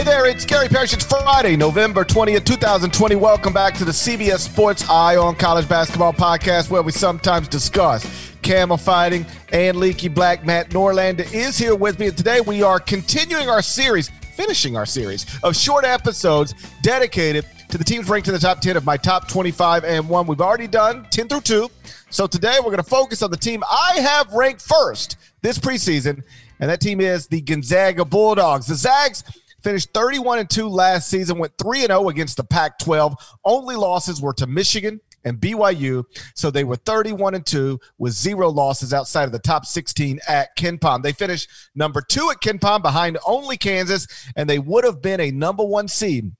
Hey there, it's Gary Parrish. It's Friday, November 20th, 2020. Welcome back to the CBS Sports Eye on College Basketball podcast, where we sometimes discuss camel fighting and leaky black. Matt Norlander is here with me. And today we are continuing our series, finishing our series of short episodes dedicated to the teams ranked in the top 10 of my top 25 and one. We've already done 10 through 2. So today we're going to focus on the team I have ranked first this preseason, and that team is the Gonzaga Bulldogs. The Zags Finished 31 and 2 last season, went 3 and 0 against the Pac 12. Only losses were to Michigan and BYU. So they were 31 and 2 with zero losses outside of the top 16 at KenPom. They finished number two at KenPom behind only Kansas, and they would have been a number one seed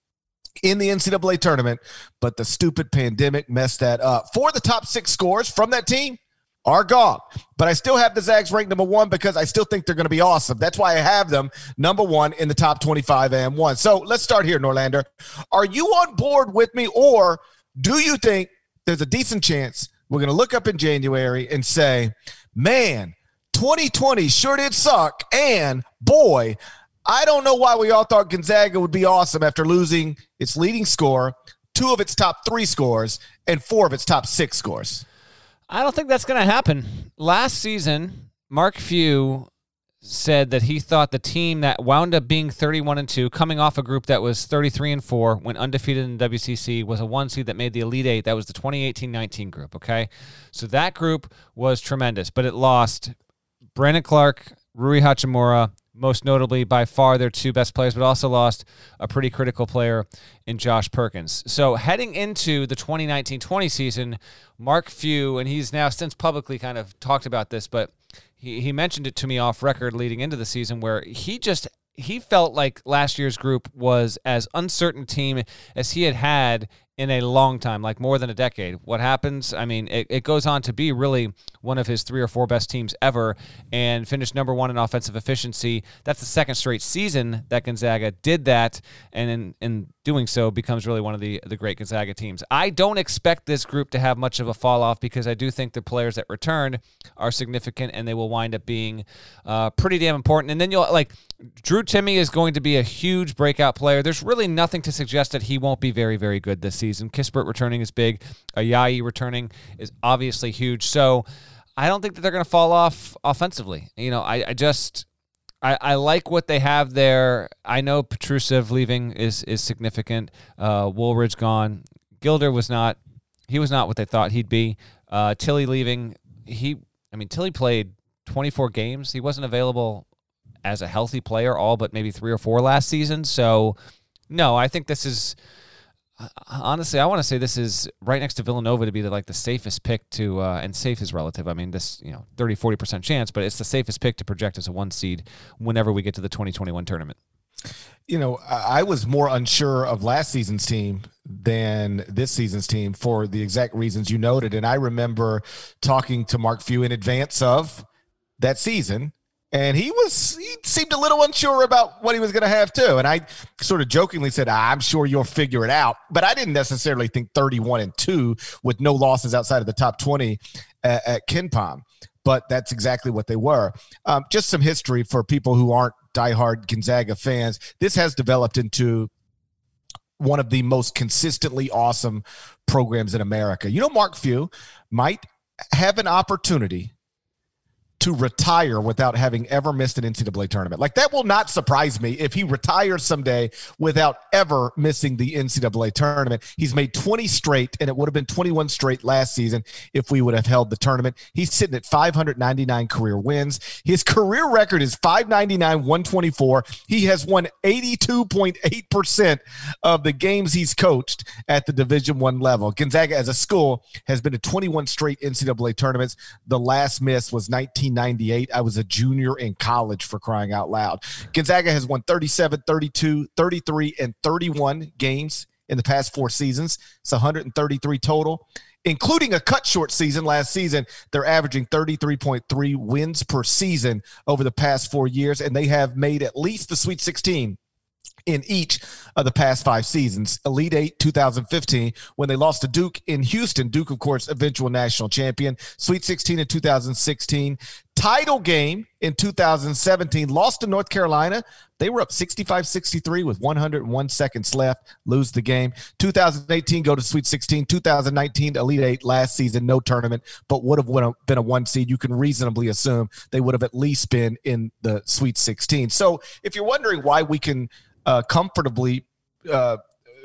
in the NCAA tournament, but the stupid pandemic messed that up. For the top six scores from that team, are gone. But I still have the Zags ranked number one because I still think they're going to be awesome. That's why I have them number one in the top 25 and one. So let's start here, Norlander. Are you on board with me, or do you think there's a decent chance we're going to look up in January and say, man, 2020 sure did suck. And boy, I don't know why we all thought Gonzaga would be awesome after losing its leading score, two of its top three scores, and four of its top six scores. I don't think that's going to happen. Last season, Mark Few said that he thought the team that wound up being 31 and 2 coming off a group that was 33 and 4 went undefeated in the WCC was a one seed that made the elite 8 that was the 2018-19 group okay so that group was tremendous but it lost Brandon Clarke Rui Hachimura most notably by far their two best players, but also lost a pretty critical player in Josh Perkins. So heading into the 2019-20 season, Mark Few, and he's now since publicly kind of talked about this, but he, he mentioned it to me off record leading into the season where he just he felt like last year's group was as uncertain team as he had had in a long time, like more than a decade. What happens? I mean, it, it goes on to be really one of his three or four best teams ever and finished number one in offensive efficiency. That's the second straight season that Gonzaga did that, and in, in doing so becomes really one of the, the great Gonzaga teams. I don't expect this group to have much of a fall off because I do think the players that returned are significant and they will wind up being uh, pretty damn important. And then you'll like Drew Timme is going to be a huge breakout player. There's really nothing to suggest that he won't be very, very good this season. Kispert returning is big. Ayayi returning is obviously huge. So I don't think that they're going to fall off offensively. You know, I, I just I, I like what they have there. I know Petrusev leaving is is significant. Uh, Woolridge gone. Gilder was not. He was not what they thought he'd be. Uh, Tillie leaving. He. I mean, Tillie played 24 games. He wasn't available as a healthy player all but maybe three or four last season. So, no, I think this is honestly, I want to say this is right next to Villanova to be the, like the safest pick to, uh, and safe is relative. I mean, this, you know, 30, 40% chance, but it's the safest pick to project as a one seed whenever we get to the 2021 tournament. You know, I was more unsure of last season's team than this season's team for the exact reasons you noted. And I remember talking to Mark Few in advance of that season and he was he seemed a little unsure about what he was going to have too. And i sort of jokingly said i'm sure you'll figure it out. But i didn't necessarily think 31 and 2 with no losses outside of the top 20 at, at KenPom but that's exactly what they were. Um, just some history for people who aren't diehard gonzaga fans. This has developed into one of the most consistently awesome programs in america. You know mark few might have an opportunity to retire without having ever missed an NCAA tournament. Like that will not surprise me if he retires someday without ever missing the NCAA tournament. He's made 20 straight, and it would have been 21 straight last season if we would have held the tournament. He's sitting at 599 career wins. His career record is 599, 124. He has won 82.8% of the games he's coached at the Division One level. Gonzaga as a school has been to 21 straight NCAA tournaments. The last miss was 19 1998. I was a junior in college for crying out loud. Gonzaga has won 37, 32, 33, and 31 games in the past four seasons. It's 133 total, including a cut short season last season. They're averaging 33.3 wins per season over the past four years, and they have made at least the Sweet 16 in each of the past five seasons. Elite Eight 2015, when they lost to Duke in Houston. Duke, of course, eventual national champion. Sweet 16 in 2016. title game in 2017, lost to North Carolina. They were up 65 63 with 101 seconds left, lose the game. 2018, go to Sweet 16. 2019, Elite Eight last season, no tournament, but would have been a one seed. You can reasonably assume they would have at least been in the Sweet 16. So if you're wondering why we can uh, comfortably uh,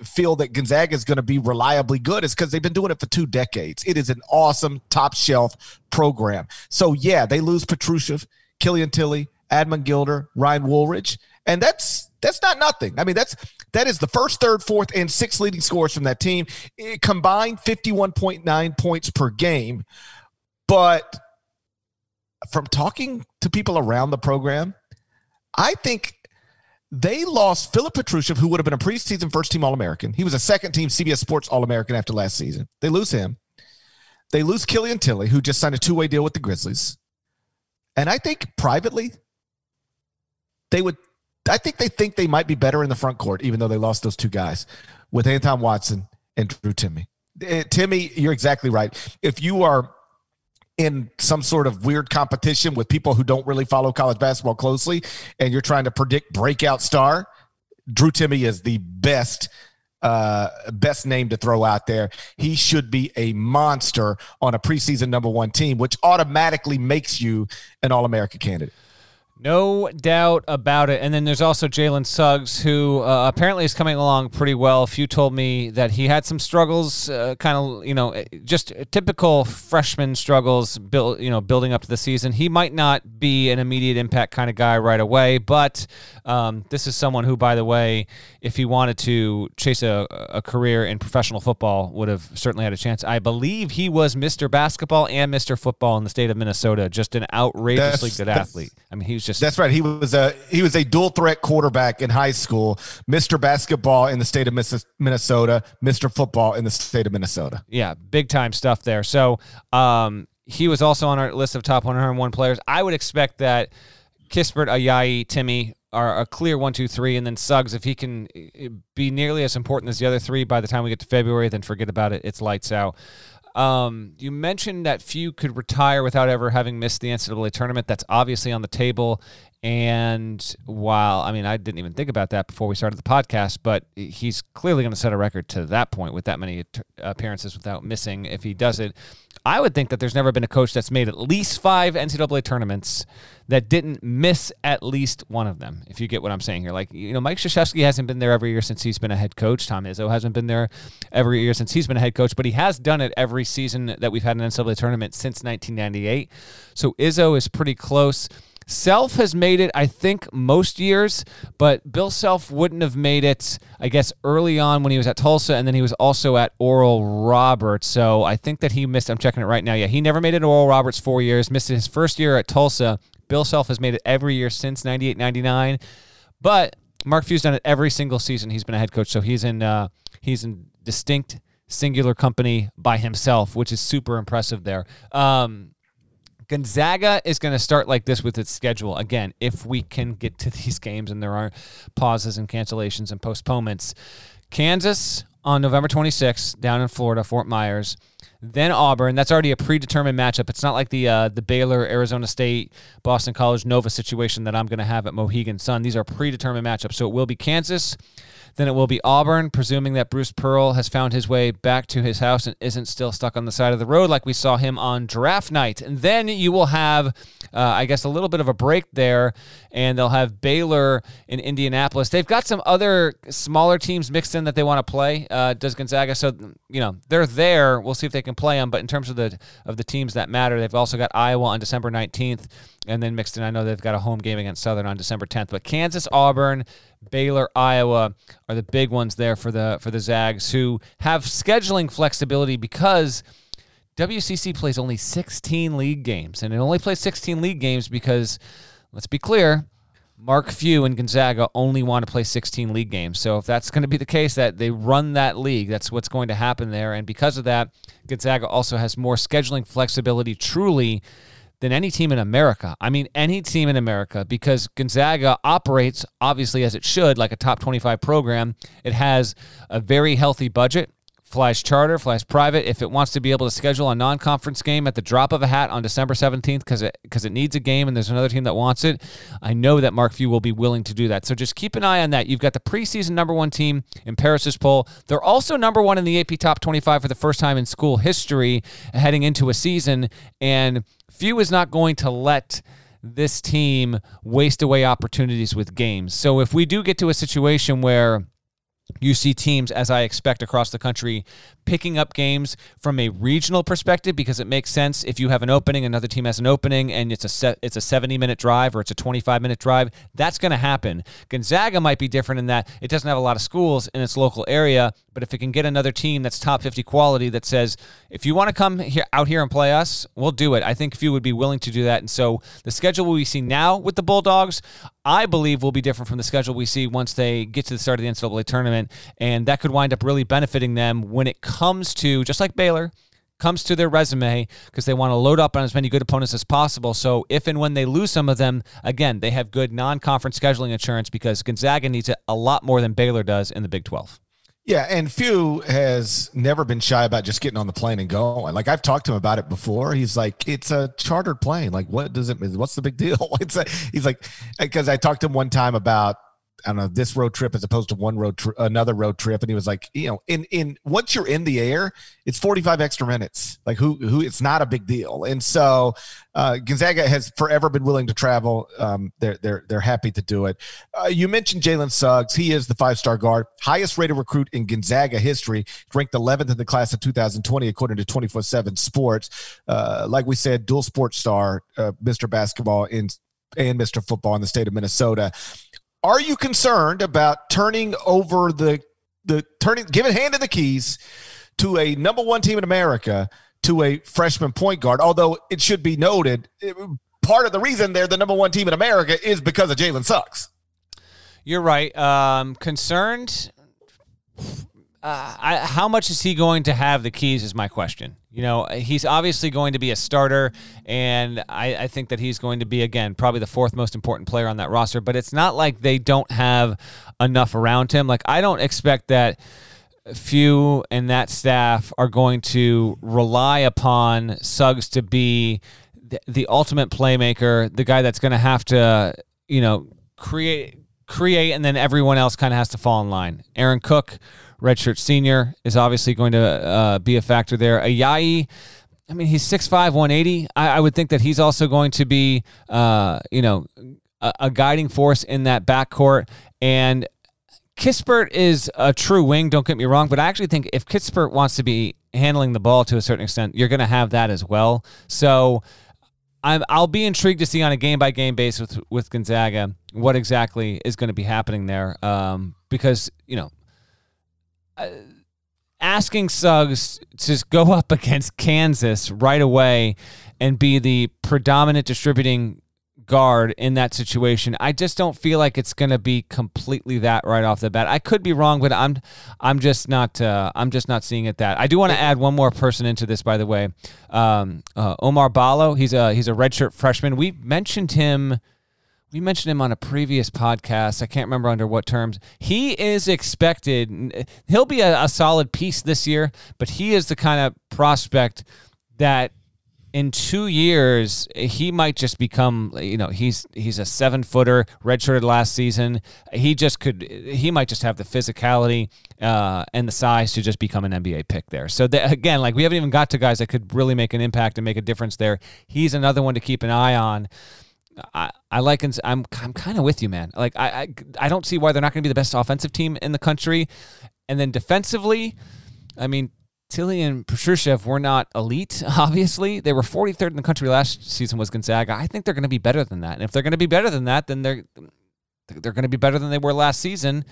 feel that Gonzaga is going to be reliably good is because they've been doing it for two decades. It is an awesome top shelf program. So yeah, they lose Petrusev, Killian Tillie, Admon Gilder, Ryan Woolridge and that's that's not nothing. I mean, that's that is the first, third, fourth, and sixth leading scores from that team. It combined 51.9 points per game. But from talking to people around the program, I think they lost Philip Petrusev, who would have been a preseason first team All American. He was a second team CBS Sports All American after last season. They lose him. They lose Killian Tillie, who just signed a two way deal with the Grizzlies. And I think privately, they would I think they think they might be better in the front court, even though they lost those two guys with Anton Watson and Drew Timme. Eh, Timme, you're exactly right. If you are in some sort of weird competition with people who don't really follow college basketball closely and you're trying to predict breakout star, Drew Timme is the best uh, best name to throw out there. He should be a monster on a preseason number one team, which automatically makes you an All America candidate. No doubt about it. And then there's also Jalen Suggs, who uh, apparently is coming along pretty well. A few told me that he had some struggles, uh, kind of, you know, eh, just typical freshman struggles, build, you know, building up to the season. He might not be an immediate impact kind of guy right away, but um, this is someone who, by the way, if he wanted to chase a, a career in professional football, would have certainly had a chance. I believe he was Mr. Basketball and Mr. Football in the state of Minnesota. Just an outrageously that's, good athlete. I mean, he was just That's right. He was a he was a dual threat quarterback in high school, Mr. Basketball in the state of Minnesota, Mr. Football in the state of Minnesota. Yeah, big time stuff there. So, um, he was also on our list of top 101 players. I would expect that Kispert, Ayayi, Timme are a clear one, two, three, and then Suggs, if he can eh, be nearly as important as the other three by the time we get to February, then forget about it. It's lights out. Um, you mentioned that few could retire without ever having missed the NCAA tournament. That's obviously on the table. And while, I mean, I didn't even think about that before we started the podcast, but he's clearly going to set a record to that point with that many appearances without missing if he does it. I would think that there's never been a coach that's made at least five NCAA tournaments that didn't miss at least one of them, if you get what I'm saying here. Like, you know, Mike Krzyzewski hasn't been there every year since he's been a head coach. Tom Izzo hasn't been there every year since he's been a head coach, but he has done it every season that we've had an NCAA tournament since 1998. So Izzo is pretty close. Self has made it, I think, most years, but Bill Self wouldn't have made it, I guess, early on when he was at Tulsa, and then he was also at Oral Roberts. So I think that he missed, I'm checking it right now. Yeah, he never made it to Oral Roberts four years, missed his first year at Tulsa. Bill Self has made it every year since 98 99. But Mark Few's done it every single season he's been a head coach. So he's in, uh, he's in distinct singular company by himself, which is super impressive there. Um, Gonzaga is going to start like this with its schedule. Again, if we can get to these games and there are pauses and cancellations and postponements. Kansas on November 26th down in Florida, Fort Myers. Then Auburn. That's already a predetermined matchup. It's not like the uh, the Baylor, Arizona State, Boston College, Nova situation that I'm going to have at Mohegan Sun. These are predetermined matchups. So it will be Kansas, then it will be Auburn, presuming that Bruce Pearl has found his way back to his house and isn't still stuck on the side of the road like we saw him on draft night. And then you will have, uh, I guess, a little bit of a break there, and they'll have Baylor in Indianapolis. They've got some other smaller teams mixed in that they want to play. Uh, does Gonzaga? So you know they're there. We'll see if they can play them. But in terms of the of the teams that matter, they've also got Iowa on December nineteenth and then mixed in. I know they've got a home game against Southern on December 10th, but Kansas, Auburn, Baylor, Iowa are the big ones there for the for the Zags who have scheduling flexibility because WCC plays only 16 league games, and it only plays 16 league games because let's be clear. Mark Few and Gonzaga only want to play 16 league games. So if that's going to be the case, that they run that league, that's what's going to happen there. And because of that, Gonzaga also has more scheduling flexibility truly than any team in America. I mean, any team in America, because Gonzaga operates, obviously, as it should, like a top 25 program. It has a very healthy budget flies charter, flies private. If it wants to be able to schedule a non-conference game at the drop of a hat on December 17th because it because it needs a game and there's another team that wants it, I know that Mark Few will be willing to do that. So just keep an eye on that. You've got the preseason number one team in Parrish's poll. They're also number one in the AP Top 25 for the first time in school history heading into a season, and Few is not going to let this team waste away opportunities with games. So if we do get to a situation where you see teams, as I expect across the country, picking up games from a regional perspective because it makes sense if you have an opening, another team has an opening, and it's a set, it's a 70 minute drive or it's a 25 minute drive. That's going to happen. Gonzaga might be different in that it doesn't have a lot of schools in its local area, but if it can get another team that's top 50 quality that says, if you want to come here out here and play us, we'll do it. I think few would be willing to do that. And so the schedule we see now with the Bulldogs, I believe will be different from the schedule we see once they get to the start of the NCAA tournament, and that could wind up really benefiting them when it comes to just like Baylor comes to their resume because they want to load up on as many good opponents as possible. So if and when they lose some of them, again, they have good non-conference scheduling insurance because Gonzaga needs it a lot more than Baylor does in the Big 12. Yeah, and Few has never been shy about just getting on the plane and going. Like I've talked to him about it before. He's like, "It's a chartered plane. Like, what does it? What's the big deal?" It's a, he's like, because I talked to him one time about I don't know this road trip as opposed to one road another road trip, and he was like, you know, in in once you're in the air, it's 45 extra minutes. Like who who it's not a big deal, and so uh, Gonzaga has forever been willing to travel. Um, they're they're they're happy to do it. Uh, you mentioned Jalen Suggs. He is the five star guard, highest rated recruit in Gonzaga history, ranked 11th in the class of 2020 according to 24 seven Sports. Uh, like we said, dual sports star, uh, Mr. Basketball in and Mr. Football in the state of Minnesota. Are you concerned about turning over the the turning giving handing the keys to a number one team in America to a freshman point guard? Although it should be noted, it, part of the reason they're the number one team in America is because of Jalen Suggs. You're right. Um, concerned. Uh, I, how much is he going to have the keys? Is my question. You know, he's obviously going to be a starter, and I, I, think that he's going to be, again, probably the fourth most important player on that roster. But it's not like they don't have enough around him. Like, I don't expect that Few and that staff are going to rely upon Suggs to be the, the ultimate playmaker, the guy that's going to have to, you know, create, create, and then everyone else kind of has to fall in line. Aaron Cook redshirt senior, is obviously going to uh, be a factor there. Ayayi, I mean, he's 6'5", 180. I, I, would think that he's also going to be, uh, you know, a, a, guiding force in that backcourt. And Kispert is a true wing, don't get me wrong, but I actually think if Kispert wants to be handling the ball to a certain extent, you're going to have that as well. So i will be intrigued to see on a game by game basis with, with Gonzaga what exactly is going to be happening there. Um, because, you know, asking Suggs to go up against Kansas right away and be the predominant distributing guard in that situation. I just don't feel like it's going to be completely that right off the bat. I could be wrong, but I'm I'm just not uh, I'm just not seeing it that. I do want to add one more person into this, by the way. Um, uh, Oumar Ballo. He's a he's a redshirt freshman. We mentioned him we mentioned him on a previous podcast. I can't remember under what terms. He is expected, he'll be a, a, solid piece this year, but he is the kind of prospect that in two years he might just become you know he's he's a seven footer redshirted last season he just could he might just have the physicality uh, and the size to just become an nba pick there so again like we haven't even got to guys that could really make an impact and make a difference there he's another one to keep an eye on I, I like I'm I'm kind of with you, man. Like I, I I don't see why they're not going to be the best offensive team in the country, and then defensively, I mean Tillie and Petrusev were not elite. Obviously, they were 43rd in the country last season. Was Gonzaga? I think they're going to be better than that, and if they're going to be better than that, then they're they're going to be better than they were last season.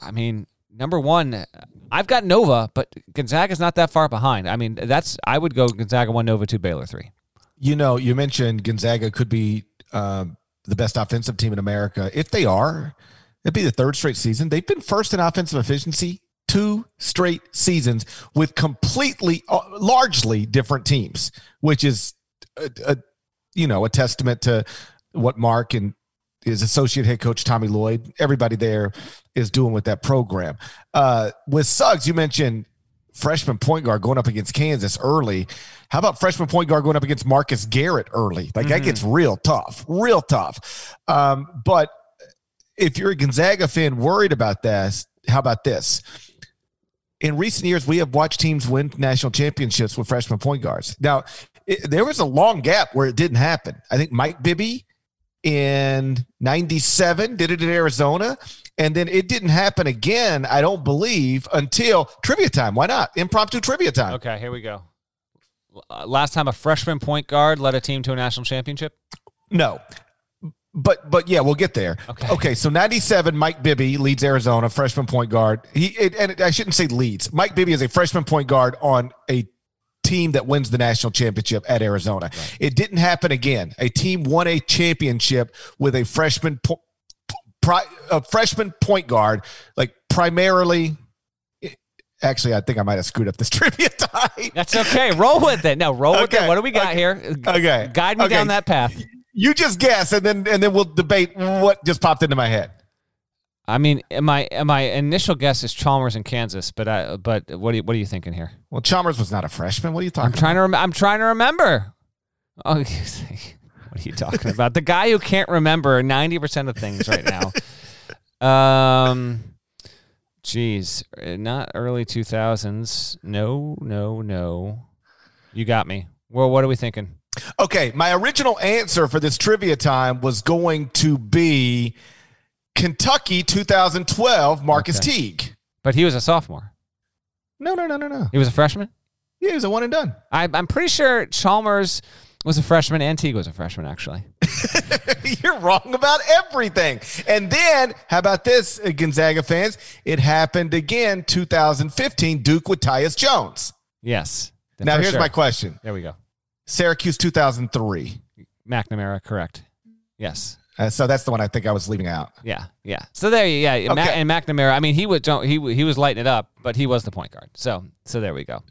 I mean, number one, I've got Nova, but Gonzaga's not that far behind. I mean, that's I would go Gonzaga one, Nova two, Baylor three. You know, you mentioned Gonzaga could be um, the best offensive team in America. If they are, it'd be the third straight season. They've been first in offensive efficiency two straight seasons with completely, uh, largely different teams, which is, a, a, you know, a testament to what Mark and his associate head coach Tommy Lloyd, everybody there is doing with that program. Uh, with Suggs, you mentioned freshman point guard going up against Kansas early. How about freshman point guard going up against Marcus Garrett early? Like mm-hmm. that gets real tough, real tough. Um, but if you're a Gonzaga fan worried about this, how about this? In recent years, we have watched teams win national championships with freshman point guards. Now, it, there was a long gap where it didn't happen. I think Mike Bibby in 97 did it in Arizona. And then it didn't happen again, I don't believe, until trivia time. Why not? Impromptu trivia time. Okay, here we go. Uh, last time a freshman point guard led a team to a national championship? No. But but yeah, we'll get there. Okay. Okay. So ninety seven, Mike Bibby leads Arizona, freshman point guard. He it, and I shouldn't say leads. Mike Bibby is a freshman point guard on a team that wins the national championship at Arizona. Right. It didn't happen again. A team won a championship with a freshman po- pri- a freshman point guard, like primarily. Eh, actually, I think I might have screwed up this trivia time. That's okay. Roll with it. No, roll with it. What do we got okay. here? Okay. Guide me okay. down that path. You just guess, and then and then we'll debate what just popped into my head. I mean, my my initial guess is Chalmers in Kansas, but I but what are you, what are you thinking here? Well, Chalmers was not a freshman. What are you talking? I'm trying about? to rem- I'm trying to remember. Oh, what are you talking about? The guy who can't remember 90% of things right now. Um, geez, not early 2000s. No, no, no. You got me. Well, what are we thinking? Okay, my original answer for this trivia time was going to be Kentucky 2012 Marcus okay. Teague. But he was a sophomore. No, no, no, no, no. He was a freshman? Yeah, he was a one and done. I, I'm pretty sure Chalmers was a freshman and Teague was a freshman, actually. You're wrong about everything. And then, how about this, uh, Gonzaga fans? It happened again 2015, Duke with Tyus Jones. Yes. Now, here's sure. my question. There we go. Syracuse 2003. McNamara, correct. Yes. Uh, so that's the one I think I was leaving out. Yeah, yeah. So there, you, yeah, okay. and McNamara. I mean, he would don't he he was lighting it up, but he was the point guard. So so there we go.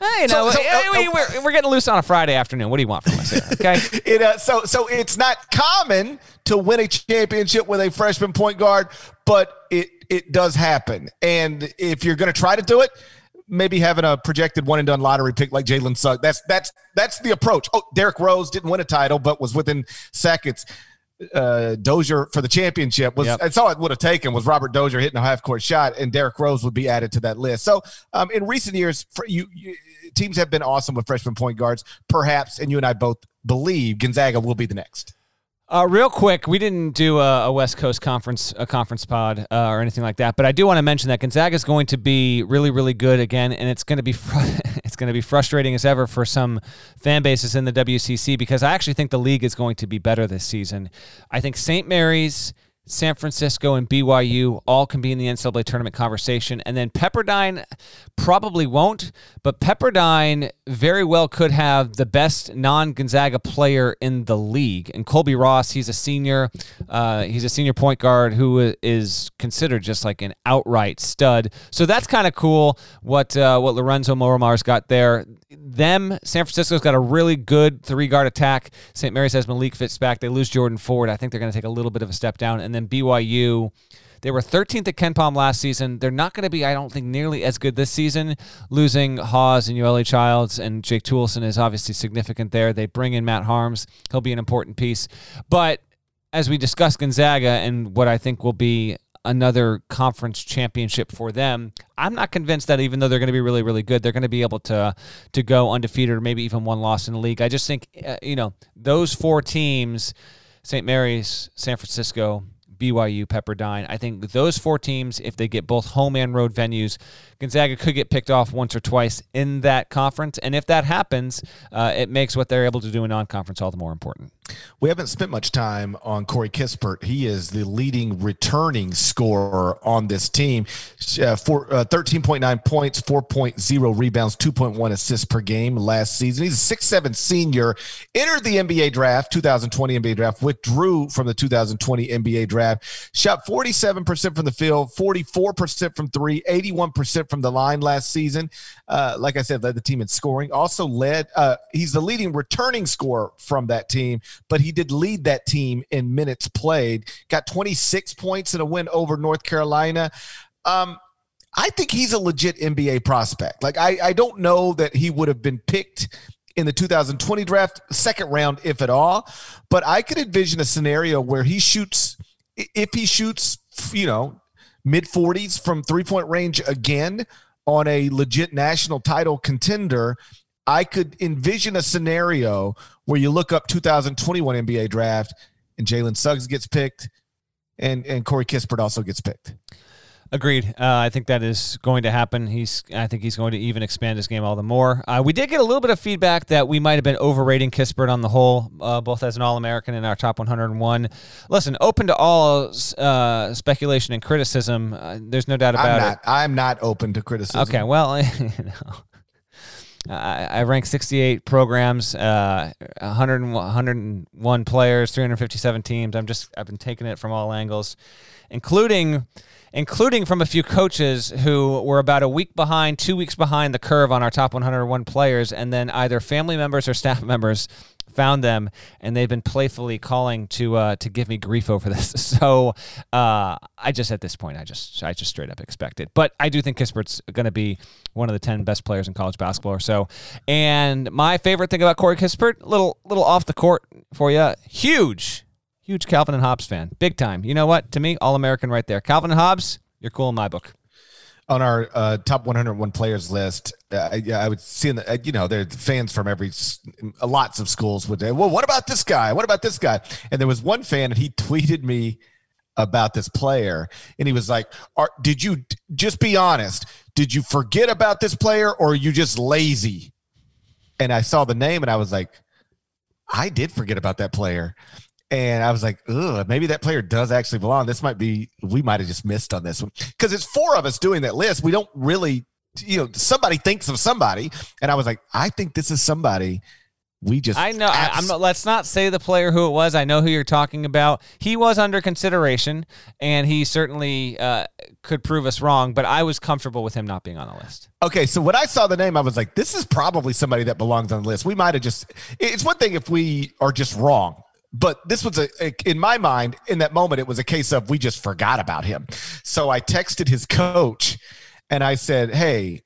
Hey, you know, so, so, uh, we're, we're getting loose on a Friday afternoon. What do you want from us here? Okay. it, uh, so so it's not common to win a championship with a freshman point guard, but it it does happen. And if you're going to try to do it, maybe having a projected one and done lottery pick like Jalen Suggs. That's that's that's the approach. Oh, Derrick Rose didn't win a title, but was within seconds uh, Dozier for the championship was yep. that's all it would have taken was Robert Dozier hitting a half court shot, and Derrick Rose would be added to that list. So um, in recent years, for you, you, teams have been awesome with freshman point guards. Perhaps, and you and I both believe Gonzaga will be the next. Uh, real quick, we didn't do a, a, West Coast conference, a conference pod, uh, or anything like that. But I do want to mention that Gonzaga is going to be really, really good again, and it's going to be fr- it's going to be frustrating as ever for some fan bases in the WCC because I actually think the league is going to be better this season. I think St. Mary's San Francisco and BYU all can be in the NCAA tournament conversation. And then Pepperdine probably won't, but Pepperdine very well could have the best non Gonzaga player in the league. And Colbey Ross, he's a senior. Uh, he's a senior point guard who is considered just like an outright stud. So that's kind of cool what, uh, what Lorenzo Romar's got there them, San Francisco's got a really good three guard attack. St. Mary's has Malik Fitts back. They lose Jordan Ford. I think they're going to take a little bit of a step down. And then BYU, they were 13th at KenPom last season. They're not going to be, I don't think, nearly as good this season. Losing Haws and Yoeli Childs and Jake Toolson is obviously significant there. They bring in Matt Haarms. He'll be an important piece. But as we discuss Gonzaga and what I think will be another conference championship for them. I'm not convinced that even though they're going to be really, really good, they're going to be able to to go undefeated or maybe even one loss in the league. I just think uh, you know those four teams, St. Mary's, San Francisco, BYU, Pepperdine. I think those four teams, if they get both home and road venues, Gonzaga could get picked off once or twice in that conference. And if that happens, uh, it makes what they're able to do in non conference all the more important. We haven't spent much time on Corey Kispert. He is the leading returning scorer on this team. Uh, for uh, 13.9 points, 4.0 rebounds, 2.1 assists per game last season. He's a six-seven senior. Entered the NBA draft, 2020 NBA draft, withdrew from the 2020 NBA draft. Shot 47% from the field, 44% from three, 81% from the line last season. Uh, like I said, led the team in scoring. Also led, uh, he's the leading returning scorer from that team but he did lead that team in minutes played. Got 26 points in a win over North Carolina. Um, I think he's a legit NBA prospect. Like I, I don't know that he would have been picked in the 2020 draft, second round, if at all. But I could envision a scenario where he shoots, if he shoots, you know, mid 40s from three point range again on a legit national title contender. I could envision a scenario where you look up 2021 NBA draft and Jalen Suggs gets picked and, and Corey Kispert also gets picked. Agreed. Uh, I think that is going to happen. He's. I think he's going to even expand his game all the more. Uh, we did get a little bit of feedback that we might have been overrating Kispert on the whole, uh, both as an All-American and our top 101. Listen, open to all uh, speculation and criticism. Uh, there's no doubt about I'm not, it. I'm not open to criticism. Okay. Well, you know. I, I rank 68 programs, uh, 100, 101 players, 357 teams. I'm just I've been taking it from all angles, including including from a few coaches who were about a week behind, two weeks behind the curve on our top 101 players, and then either family members or staff members found them, and they've been playfully calling to uh, to give me grief over this. So uh, I just at this point, I just I just straight up expect it. But I do think Kispert's going to be one of the ten best players in college basketball or so. And my favorite thing about Corey Kispert, little little off the court for you, huge Huge Calvin and Hobbes fan. Big time. You know what? To me, All American right there. Calvin and Hobbes, you're cool in my book. On our uh, top 101 players list, uh, I, I would see, in the, uh, you know, there's fans from every, lots of schools would say, well, what about this guy? What about this guy? And there was one fan and he tweeted me about this player and he was like, did you just be honest? Did you forget about this player or are you just lazy? And I saw the name and I was like, I did forget about that player. And I was like, ugh, maybe that player does actually belong. This might be, we might have just missed on this one. Because it's four of us doing that list. We don't really, you know, somebody thinks of somebody. And I was like, I think this is somebody we just I know abs- I'm not, let's not say the player who it was. I know who you're talking about. He was under consideration and he certainly uh, could prove us wrong, but I was comfortable with him not being on the list. Okay, so when I saw the name I was like this is probably somebody that belongs on the list. We might have just it's one thing if we are just wrong but this was a, a, in my mind in that moment it was a case of we just forgot about him. So i texted his coach and i said hey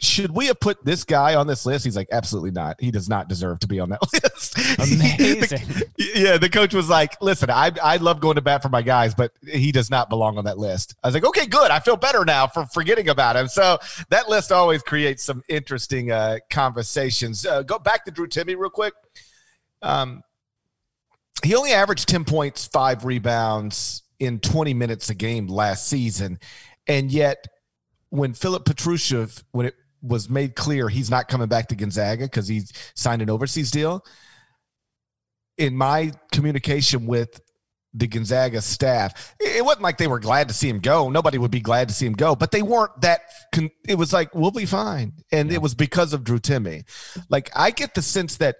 should we have put this guy on this list? He's like absolutely not. He does not deserve to be on that list. Amazing. Yeah the coach was like listen I, I love going to bat for my guys but he does not belong on that list. I was like okay good. I feel better now for forgetting about him. So that list always creates some interesting uh, conversations. Uh, go back to drew Timme real quick. Um, he only averaged 10 points, five rebounds in 20 minutes a game last season. And yet, when Philip Petrusev, when it was made clear he's not coming back to Gonzaga because he's signed an overseas deal, in my communication with the Gonzaga staff, it wasn't like they were glad to see him go. Nobody would be glad to see him go, but they weren't that. Con- it was like we'll be fine, and it was because of Drew Timme. Like I get the sense that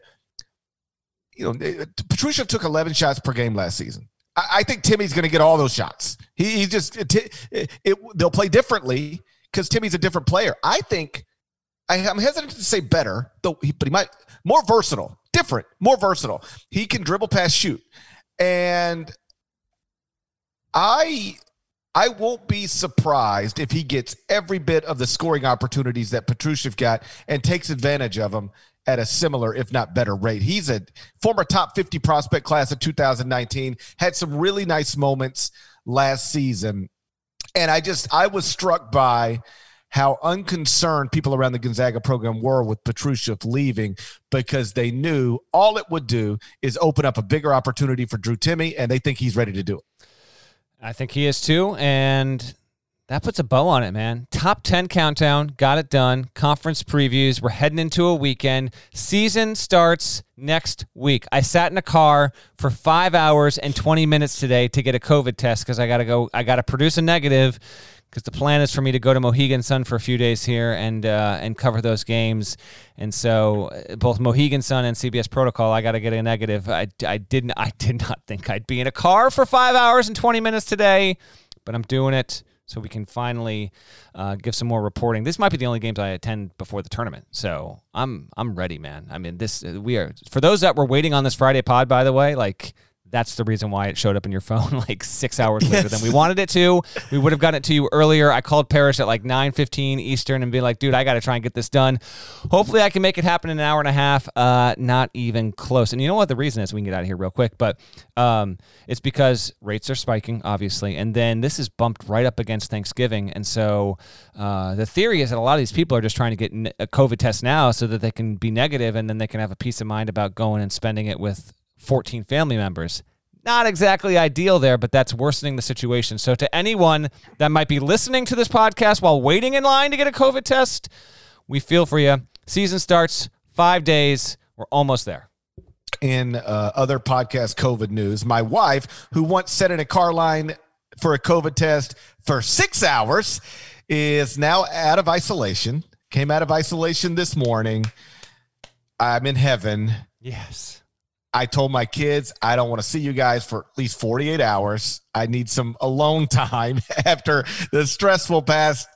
you know, Petrusev took 11 shots per game last season. I, I think Timme's going to get all those shots. He, he just, it, it, it, they'll play differently because Timme's a different player. I think, I, am hesitant to say better, though, he, but he might, more versatile, different, more versatile. He can dribble, pass, shoot. And I, I won't be surprised if he gets every bit of the scoring opportunities that Petrusev got and takes advantage of them at a similar, if not better rate. He's a former top 50 prospect class of 2019, had some really nice moments last season. And I just, I was struck by how unconcerned people around the Gonzaga program were with Petrusev leaving because they knew all it would do is open up a bigger opportunity for Drew Timme, and they think he's ready to do it. I think he is too. And that puts a bow on it, man. Top 10 countdown, got it done. Conference previews. We're heading into a weekend. Season starts next week. I sat in a car for five hours and 20 minutes today to get a COVID test because I got to go, I got to produce a negative because the plan is for me to go to Mohegan Sun for a few days here and uh, and cover those games. And so uh, both Mohegan Sun and CBS Protocol, I got to get a negative. I, I didn't I did not think I'd be in a car for five hours and 20 minutes today, but I'm doing it so we can finally uh, give some more reporting. This might be the only games I attend before the tournament, so I'm I'm ready, man. I mean, this we are for those that were waiting on this Friday pod. By the way, like That's the reason why it showed up in your phone like six hours later than we wanted it to. We would have gotten it to you earlier. I called Parrish at like 9:15 Eastern and be like, dude, I got to try and get this done. Hopefully, I can make it happen in an hour and a half. Uh, not even close. And you know what the reason is? We can get out of here real quick, but um, it's because rates are spiking, obviously, and then this is bumped right up against Thanksgiving, and so uh, the theory is that a lot of these people are just trying to get a COVID test now so that they can be negative, and then they can have a peace of mind about going and spending it with 14 family members. Not exactly ideal there, but that's worsening the situation. So, to anyone that might be listening to this podcast while waiting in line to get a COVID test, we feel for you. Season starts five days. We're almost there. In uh, other podcast COVID news, my wife, who once sat in a car line for a COVID test for six hours, is now out of isolation. Came out of isolation this morning. I'm in heaven. Yes. I told my kids I don't want to see you guys for at least 48 hours. I need some alone time after the stressful past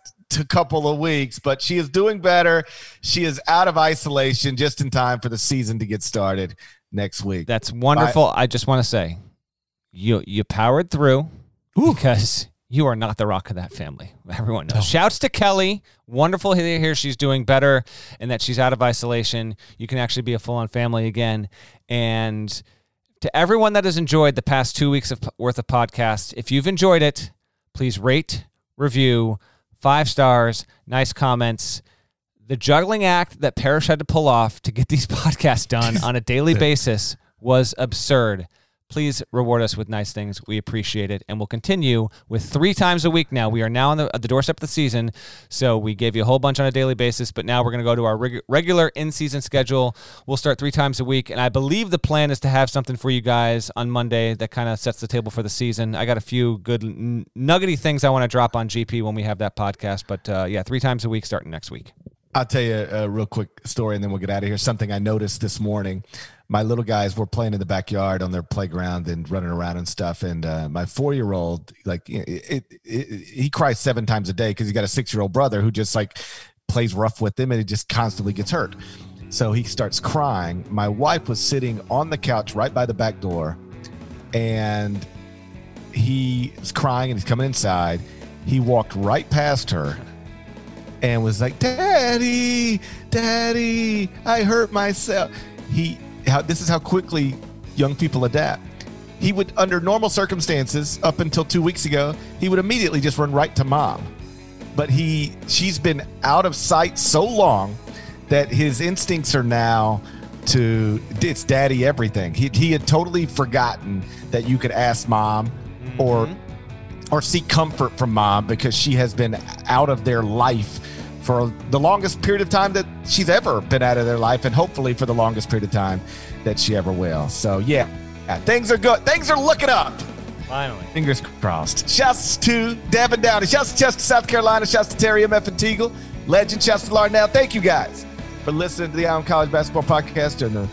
couple of weeks, but she is doing better. She is out of isolation just in time for the season to get started next week. That's wonderful. Bye. I just want to say you you powered through Ooh. because you are not the rock of that family. Everyone knows. Oh. Shouts to Kelly. Wonderful to hear she's doing better and that she's out of isolation. You can actually be a full on family again. And to everyone that has enjoyed the past two weeks of worth of podcast, if you've enjoyed it, please rate, review, five stars, nice comments. The juggling act that Parrish had to pull off to get these podcasts done on a daily basis was absurd please reward us with nice things. We appreciate it. And we'll continue with three times a week now. We are now on the, at the doorstep of the season. So we gave you a whole bunch on a daily basis, but now we're going to go to our reg- regular in season schedule. We'll start three times a week. And I believe the plan is to have something for you guys on Monday that kind of sets the table for the season. I got a few good n- nuggety things I want to drop on GP when we have that podcast. But uh, yeah, three times a week starting next week. I'll tell you a, real quick story and then we'll get out of here. Something I noticed this morning. My little guys were playing in the backyard on their playground and running around and stuff. And uh, my four year old, like, it, it, it, he cries seven times a day because he got a six year old brother who just like plays rough with him and he just constantly gets hurt. So he starts crying. My wife was sitting on the couch right by the back door and he was crying and he's coming inside. He walked right past her and was like, "Daddy, Daddy, I hurt myself." He, how, this is how quickly young people adapt. He would, under normal circumstances, up until two weeks ago, he would immediately just run right to mom. But he, she's been out of sight so long that his instincts are now to it's daddy everything. He, he had totally forgotten that you could ask mom or mm-hmm or seek comfort from mom because she has been out of their life for the longest period of time that she's ever been out of their life and hopefully for the longest period of time that she ever will. So yeah, yeah things are good. Things are looking up. Finally. Fingers crossed. Shouts to Devin Downey. Shouts to Chester, South Carolina. Shouts to Terry M.F. and Teagle. Legend. Shouts to Larnell. Thank you guys for listening to the Eye on College Basketball Podcast during the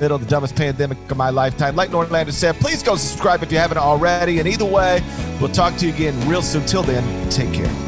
middle of the dumbest pandemic of my lifetime. Like Norlander said, please go subscribe if you haven't already. And either way, we'll talk to you again real soon. Till then, take care.